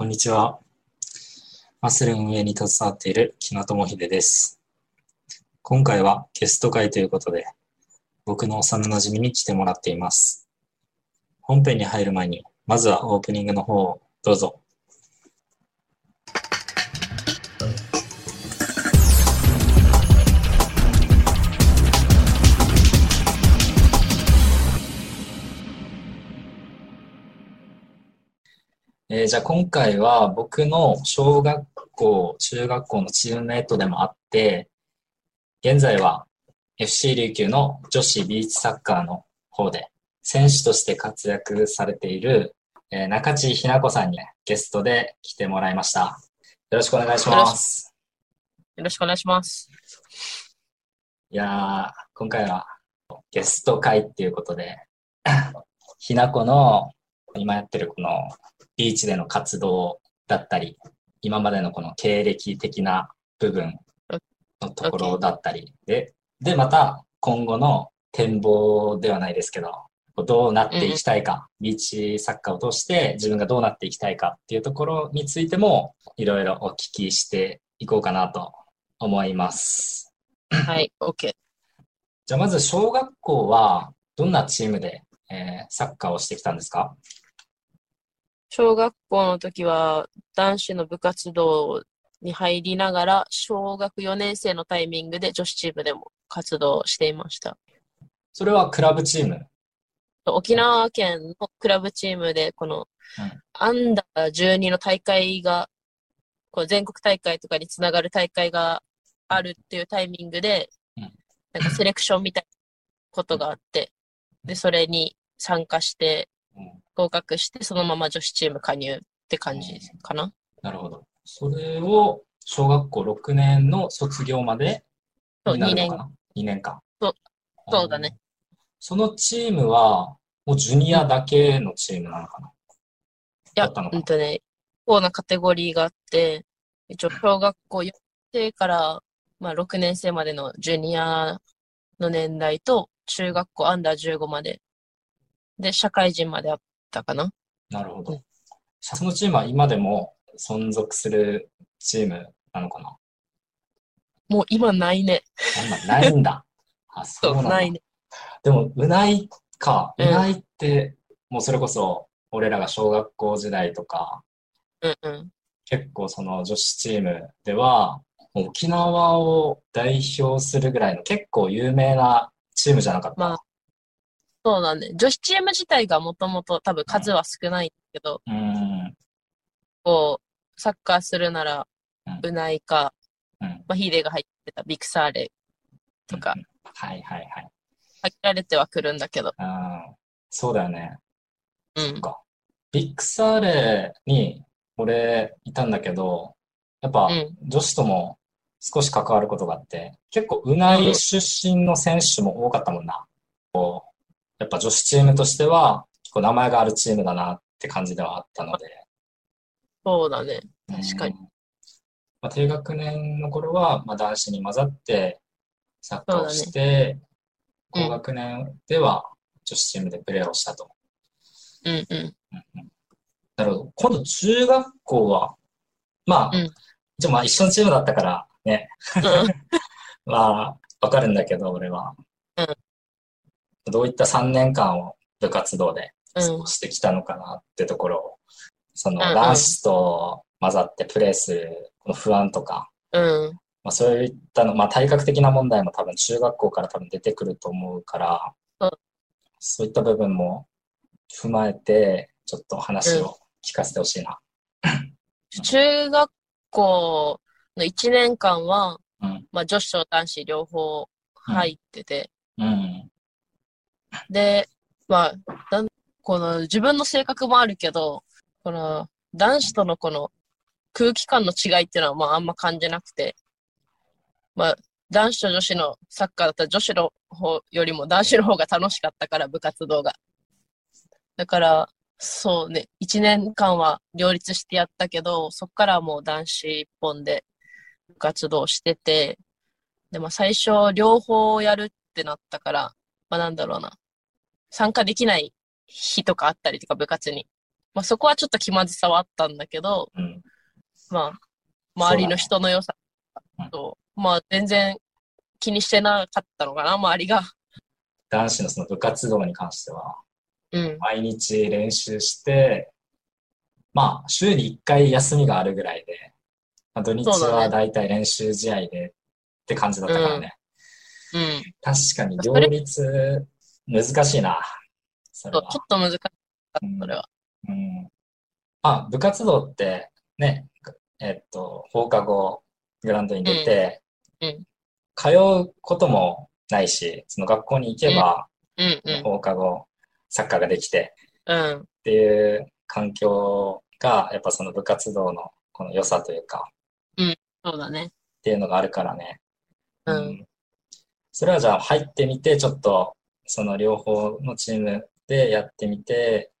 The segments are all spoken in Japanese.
こんにちは。マッスル運営に携わっている木野智秀です。今回はゲスト会ということで、僕の幼馴染に来てもらっています。本編に入る前に、まずはオープニングの方をどうぞ。えーじゃあ今回は僕の小学校、中学校のチームメイトでもあって、現在は FC 琉球の女子ビーチサッカーの方で選手として活躍されている、えー中地ひな子さんにゲストで来てもらいました。よろしくお願いします。よろしくお願いします。いやー、今回はゲスト会っていうことで、ひな子の今やってるこのビーチでの活動だったり、今までのこの経歴的な部分のところだったりで、で、また今後の展望ではないですけど、どうなっていきたいか、ビーチサッカーを通して自分がどうなっていきたいかっていうところについても、いろいろお聞きしていこうかなと思います。はい、OK。じゃあまず小学校はどんなチームで、えーサッカーをしてきたんですか？小学校の時は男子の部活動に入りながら、小学4年生のタイミングで女子チームでも活動していました。それはクラブチーム？沖縄県のクラブチームで、このうんアンダー12の大会が、こう全国大会とかにつながる大会があるっていうタイミングでうん、なんかセレクションみたいなことがあって、で、それに参加して、うん合格して、そのまま女子チーム加入って感じかな。なるほど。それを小学校6年の卒業までそう、2年になるのか。な ?2 年間。そうそうだね。そのチームは、もうジュニアだけのチームなのかな？いやうんとね、こうなカテゴリーがあって、一応小学校4年生から、まあ、6年生までのジュニアの年代と、中学校アンダー15まで、で、社会人まであったかな。なるほどうん。そのチームは今でも存続するチームなのかな？もう今ないね。あんまないんだ。あ、そそうう、なんだ。ないね。でも、うないか。ううんないって、もうそれこそ、俺らが小学校時代とか、うんうん。結構その女子チームでは、沖縄を代表するぐらいの結構有名なチームじゃなかった？まあそうだね。女子チーム自体がもともと多分数は少ないけど、うーん。こう、サッカーするならうん、うないか、うん。まあ、ヒデが入ってたビクサーレとかうん。はいはいはい。限られてはくるんだけど。あーそうだよね。うん。ビッグサーレに俺いたんだけど、やっぱうん女子とも少し関わることがあって、結構うない出身の選手も多かったもんな。こうやっぱ女子チームとしては結構名前があるチームだなって感じではあったので。そうだね。確かにうん。まあ、低学年の頃は、まあ、男子に混ざってサッカーをして、うん高学年では女子チームでプレーをしたと。うんうん。うんうんなるほど。今度中学校は、まあ、うん一応まあ一緒のチームだったからね、うん まあ、わかるんだけど、俺は。どういった3年間を部活動で過ごしてきたのかなってところを、そのうんうん男子と混ざってプレーするこの不安とか、うん。まあそういったの、まあ体格的な問題も多分中学校から多分出てくると思うからうん、そういった部分も踏まえて、ちょっと話を聞かせてほしいな。中学校の1年間は、うん。まあ女子と男子両方入ってて、うん。で、まあ、この自分の性格もあるけど、この男子とのこの空気感の違いっていうのはまああんま感じなくて、まあ男子と女子のサッカーだったら女子の方よりも男子の方が楽しかったから部活動が。だから、そうね、1年間は両立してやったけど、そっからはもう男子一本で部活動してて、でも最初両方やるってなったから、まあなんだろうな。参加できない日とかあったりとか部活に。まあそこはちょっと気まずさはあったんだけど、うん。まあ、周りの人の良さと、まあ全然気にしてなかったのかな、周りが。男子のその部活動に関しては、うん。毎日練習して、まあ、週に1回休みがあるぐらいで、まあ、土日はだいたい練習試合でって感じだったからね。うん。確かに両立難しいな。それはちょっと難しかった、うんそれは。うん。あ、部活動ってね、えっと、放課後グラウンドに出て、うんうん通うこともないし、その学校に行けば、うんうん。放課後サッカーができて、うん。っていう環境が、やっぱその部活動のこの良さというか、そうだね。っていうのがあるからね。うん。それはじゃあ入ってみて、ちょっとその両方のチームでやってみて、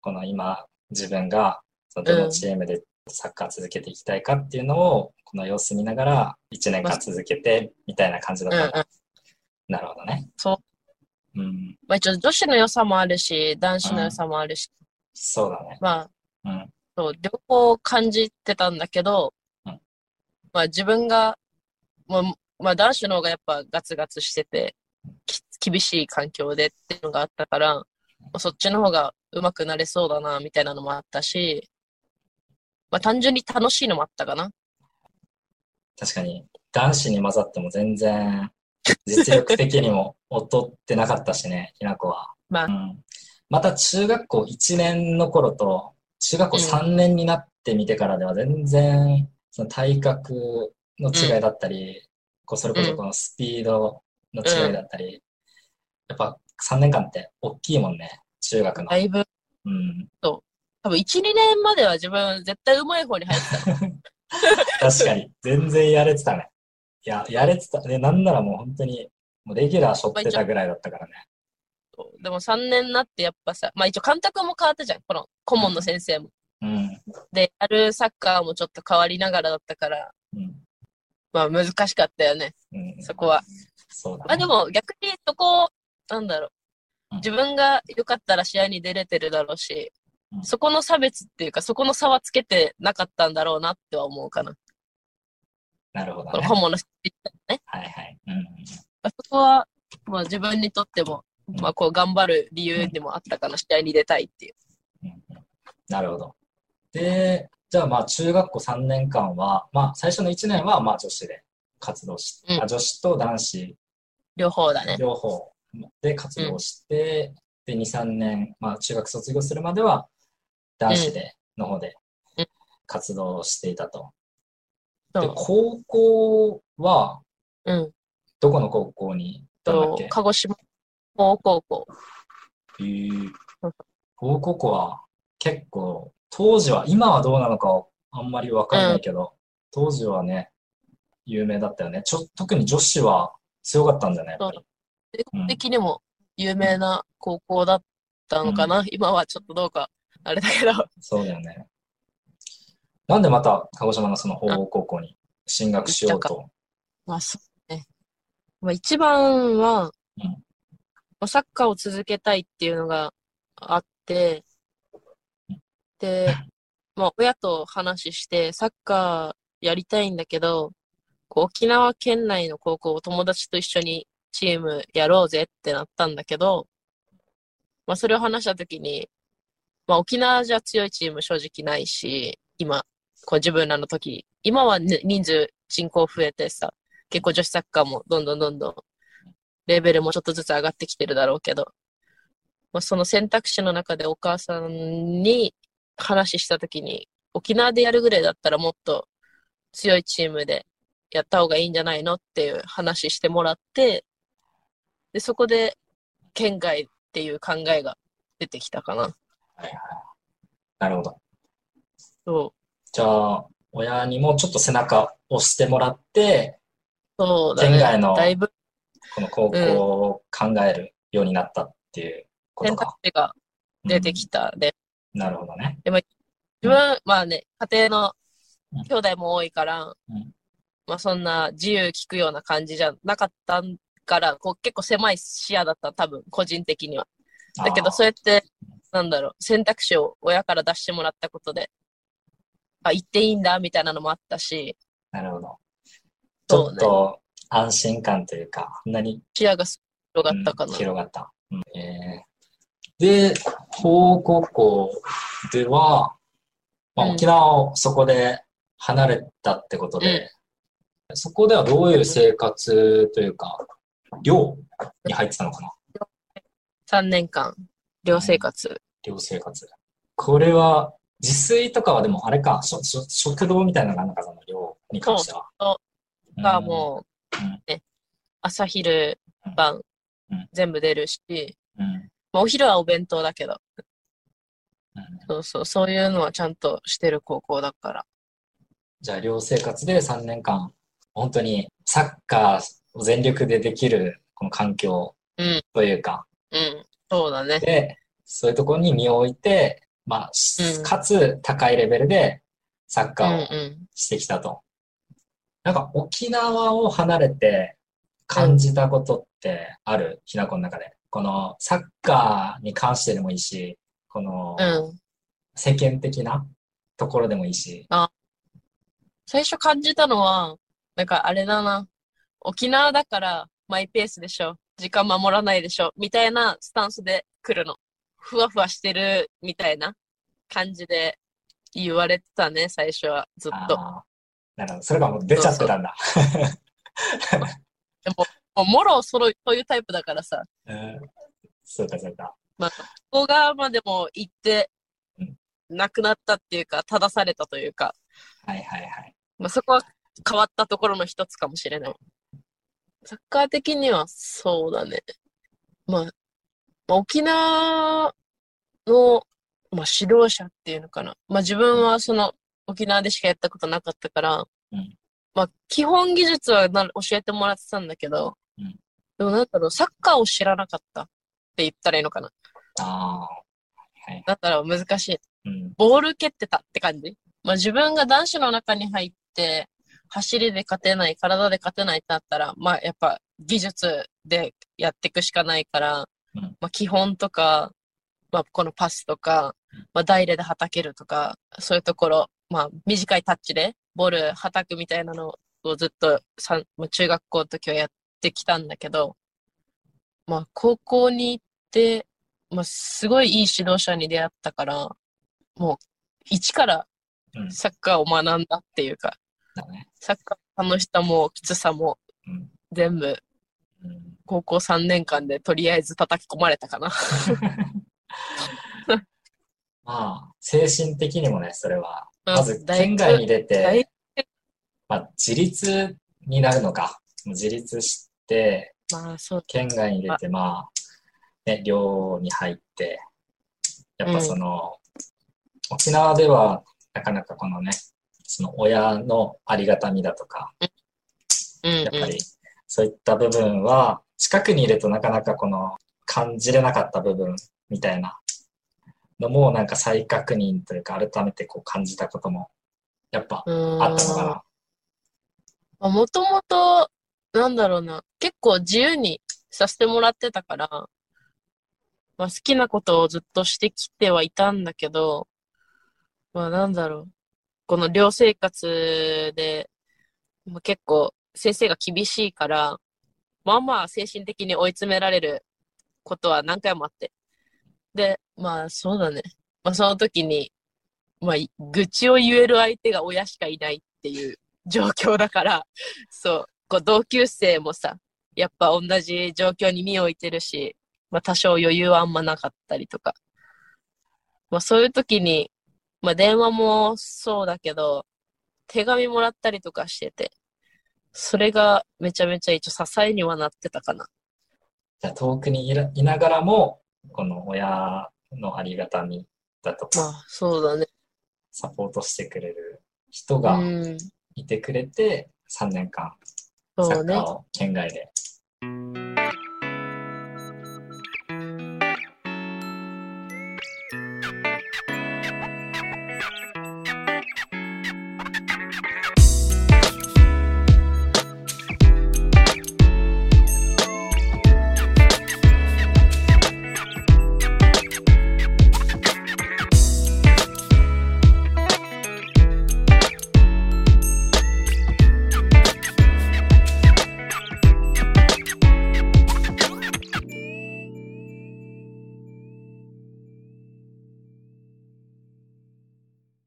この今自分がそのどのチームでサッカー続けていきたいかっていうのを、この様子見ながら1年間続けてみたいな感じだったのうんうん。なるほどね。そう。うん。まあ一応女子の良さもあるし、男子の良さもあるし、そうだね。まあ、うん。そう、両方感じてたんだけど、うんまあ自分が、まあ、まあ男子の方がやっぱガツガツしてて、き厳しい環境でっていうのがあったから、まあそっちの方が上手くなれそうだな、みたいなのもあったし、まあ単純に楽しいのもあったかな。確かに男子に混ざっても全然実力的にも劣ってなかったしね、ひな子は。まあうん、また中学校1年の頃と中学校3年になってみてからでは全然その体格の違いだったり、こうそれこそこのスピードの違いだったり、やっぱ3年間って大きいもんね、中学のだ。いぶ、うん、多分1、2年までは自分絶対上手い方に入ってた。確かに、全然やれてたね。いや、やれてた。ね、なんならもう本当に、もうレギュラー背負ってたぐらいだったからね。でも3年になってやっぱさ、まあ一応監督も変わったじゃん。この顧問の先生も。うん。で、やるサッカーもちょっと変わりながらだったから、うん。まあ難しかったよね、うん。そこは。そうだね。まあでも逆にそこ、なんだろうう。ん自分が良かったら試合に出れてるだろうしう、んそこの差別っていうか、そこの差はつけてなかったんだろうなっては思うかな。なるほどね。この顧問の先生ね。はいはい。うん。そこは、まあ自分にとっても、まあこう頑張る理由にもあったかな、試合に出たいっていう。うんなるほど。で、じゃあまあ中学校3年間は、まあ最初の1年はまあ女子で活動し、うんあ女子と男子両方だね。両方で活動して、で、2、3年、まあ中学卒業するまでは男子で、の方でうん活動していたと。で。高校はうん。どこの高校に行ったんだっとけ鹿児島高校。へー高校校は結構、当時は、今はどうなのかあんまりわかんないけど、当時はね、有名だったよね。ちょ、特に女子は強かったんだよね、やっぱり。全国的にも有名な高校だったのかな、今はちょっとどうか、あれだけど。そうだよね。なんでまた鹿児島のその法皇高校に進学しようと？まあそうね。まあ一番は、うんまあサッカーを続けたいっていうのがあって、で、まあ親と話して、サッカーやりたいんだけど、こう沖縄県内の高校を友達と一緒にチームやろうぜってなったんだけど、まあそれを話したときに、まあ沖縄じゃ強いチーム正直ないし、今、こう自分らの時、今は人数人口増えてさ、結構女子サッカーもどんどんどんどんレベルもちょっとずつ上がってきてるだろうけど、まあ、その選択肢の中でお母さんに話したときに、沖縄でやるぐらいだったらもっと強いチームでやった方がいいんじゃないのっていう話してもらって、で、そこで県外っていう考えが出てきたかな。はいはい。なるほど。そう。じゃあ、親にもちょっと背中押してもらって、そうだね。県外のだいぶこの高校を考えるようになったっていうこと選択か。肢が出てきたで、うんなるほどね。自分、まあね、家庭のうん兄弟も多いから、うんまあそんな自由聞くような感じじゃなかったから、こう結構狭い視野だった、多分、個人的には。だけど、そうやってなんだろう、選択肢を親から出してもらったことで、あ、行っていいんだみたいなのもあったし、なるほど。ちょっと安心感というか、こんなに視野が広がったかな。うん広がった。うんえーで、法高校では、まあ、うん沖縄をそこで離れたってことで、そこではどういう生活というか、寮に入ってたのかな？3年間、寮生活。寮生活。これは、自炊とかはでもあれか、しょしょ食堂みたいなのがあるのか、その寮に関しては。そうがもう、うんね、朝昼晩うん全部出るし、うん。うん。まあ、お昼はお弁当だけど、うんそうそう、そういうのはちゃんとしてる高校だから。じゃあ、寮生活で3年間、本当にサッカーを全力でできるこの環境うん、というか、うん、そうだね。で、そういうところに身を置いて、まあ、しうんかつ高いレベルでサッうカーをんうん。してきたと。なんか沖縄を離れて感じたことってある、ひなこの中で。このサッカーに関してでもいいし、このうん。世間的なところでもいいし。最初感じたのは、なんかあれだな。沖縄だからマイペースでしょ。時間守らないでしょ。みたいなスタンスで来るの。ふわふわしてるみたいな感じで言われてたね、最初は。ずっと。なるほど。それがもう出ちゃってたんだ。でも、もうもろそろそういうタイプだからさ。うんそうか、そうか。まあ、ここがまでも行ってうん、亡くなったっていうか、正されたというか、はいはいはい。まあ、そこは変わったところの一つかもしれない。サッカー的にはそうだね。まあ、まあ沖縄の、まあ、指導者っていうのかな。まあ自分はその沖縄でしかやったことなかったから、うんまあ基本技術はな教えてもらってたんだけど、うんでもなんだろう、サッカーを知らなかったって言ったらいいのかな。ああ。はい。だったら難しい。うん。ボール蹴ってたって感じ。まあ自分が男子の中に入って、走りで勝てない、体で勝てないってなったら、まあやっぱ技術でやっていくしかないから、うんまあ基本とか、まあこのパスとか、まあダイレではたけるとか、そういうところ、まあ短いタッチでボールはたくみたいなのをずっとさん、まあ、中学校の時はやってきたんだけど、まあ高校に行って、まあすごいいい指導者に出会ったから、もう一からうん。サッカーを学んだっていうか、だね。サッカーの楽しさもきつさもうん。全部うん。高校3年間でとりあえず叩き込まれたかな。まあ、精神的にもね、それは。うんまず、県外に出て、まあ、自立になるのか。自立して、まあそう、県外に出て、まあ、ね、寮に入って、やっぱその、沖縄では、なかなかこのね、その親のありがたみだとか、うん。うん。やっぱりそういった部分は、近くにいるとなかなかこの感じれなかった部分みたいなのもなんか再確認というか改めてこう感じたこともやっぱうん。あったのかな。もともと、なんだろうな、結構自由にさせてもらってたから、まあ好きなことをずっとしてきてはいたんだけど、まあなんだろう、この寮生活で、まあ、結構先生が厳しいから、まあまあ精神的に追い詰められることは何回もあって。で、まあそうだね。まあその時に、まあ愚痴を言える相手が親しかいないっていう状況だから、そう、こう同級生もさ、やっぱ同じ状況に身を置いてるし、まあ多少余裕はあんまなかったりとか。まあそういう時に、まあ電話もそうだけど、手紙もらったりとかしてて、それがめちゃめちゃ一応支えにはなってたかな。じゃあ遠くにいらいながらも、この親のありがたみだとか、まあそうだね。サポートしてくれる人うがん。いてくれて、3年間サッカー。を県外で